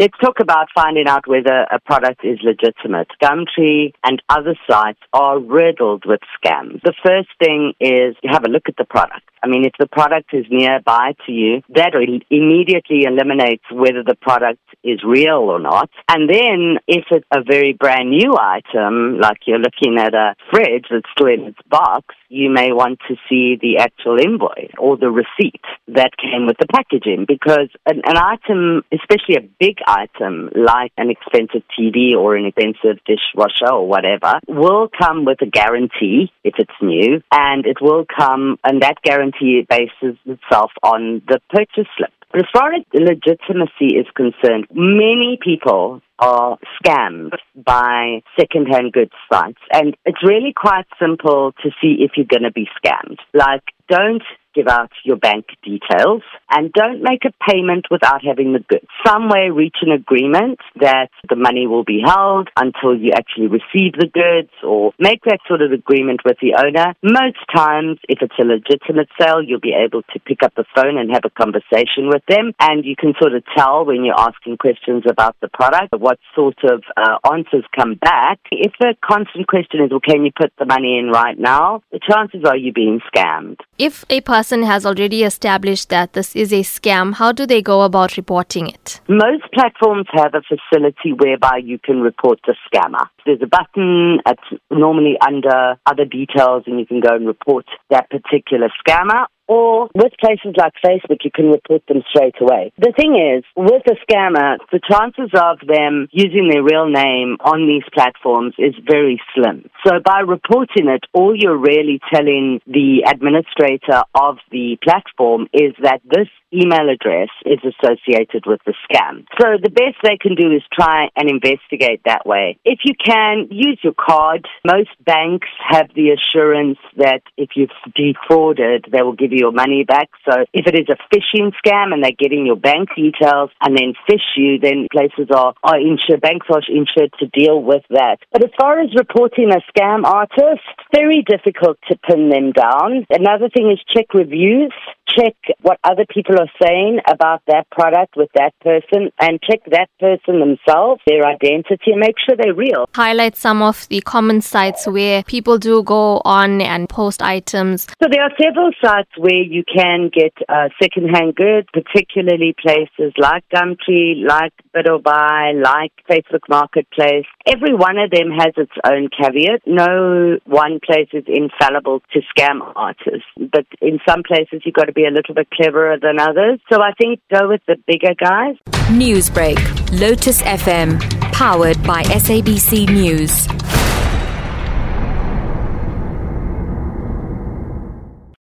Let's talk about finding out whether a product is legitimate. Gumtree and other sites are riddled with scams. The first thing is have a look at the product. I mean, if the product is nearby to you, that immediately eliminates whether the product is real or not. And then if it's a very brand new item, like you're looking at a fridge that's still in its box, you may want to see the actual invoice or the receipt that came with the packaging because an, an item, especially a big item like an expensive TV or an expensive dishwasher or whatever, will come with a guarantee if it's new and it will come and that guarantee bases itself on the purchase slip. But as far as legitimacy is concerned, many people are scammed by second-hand goods sites. And it's really quite simple to see if you're going to be scammed. Like, don't give out your bank details and don't make a payment without having the goods. Some way reach an agreement that the money will be held until you actually receive the goods or make that sort of agreement with the owner. Most times, if it's a legitimate sale, you'll be able to pick up the phone and have a conversation with them and you can sort of tell when you're asking questions about the product what sort of uh, answers come back. If the constant question is, well, can you put the money in right now? The chances are you're being scammed. If a person has already established that this is a scam, how do they go about reporting it? Most platforms have a facility whereby you can report the scammer. There's a button, it's normally under other details, and you can go and report that particular scammer or with places like Facebook, you can report them straight away. The thing is, with a scammer, the chances of them using their real name on these platforms is very slim. So by reporting it, all you're really telling the administrator of the platform is that this email address is associated with the scam. So the best they can do is try and investigate that way. If you can, use your card. Most banks have the assurance that if you've defrauded, they will give you your money back. So if it is a phishing scam and they're getting your bank details and then fish you, then places are, are insured, banks are insured to deal with that. But as far as reporting a scam artist, very difficult to pin them down. Another thing is check reviews check what other people are saying about that product with that person and check that person themselves, their identity, and make sure they're real. Highlight some of the common sites where people do go on and post items. So there are several sites where you can get uh, secondhand goods, particularly places like Gumtree, like Bid-or-Buy, like Facebook Marketplace. Every one of them has its own caveat. No one place is infallible to scam artists, but in some places you've got to be a little bit cleverer than others. So I think go with the bigger guys. Newsbreak, Lotus FM, powered by SABC News.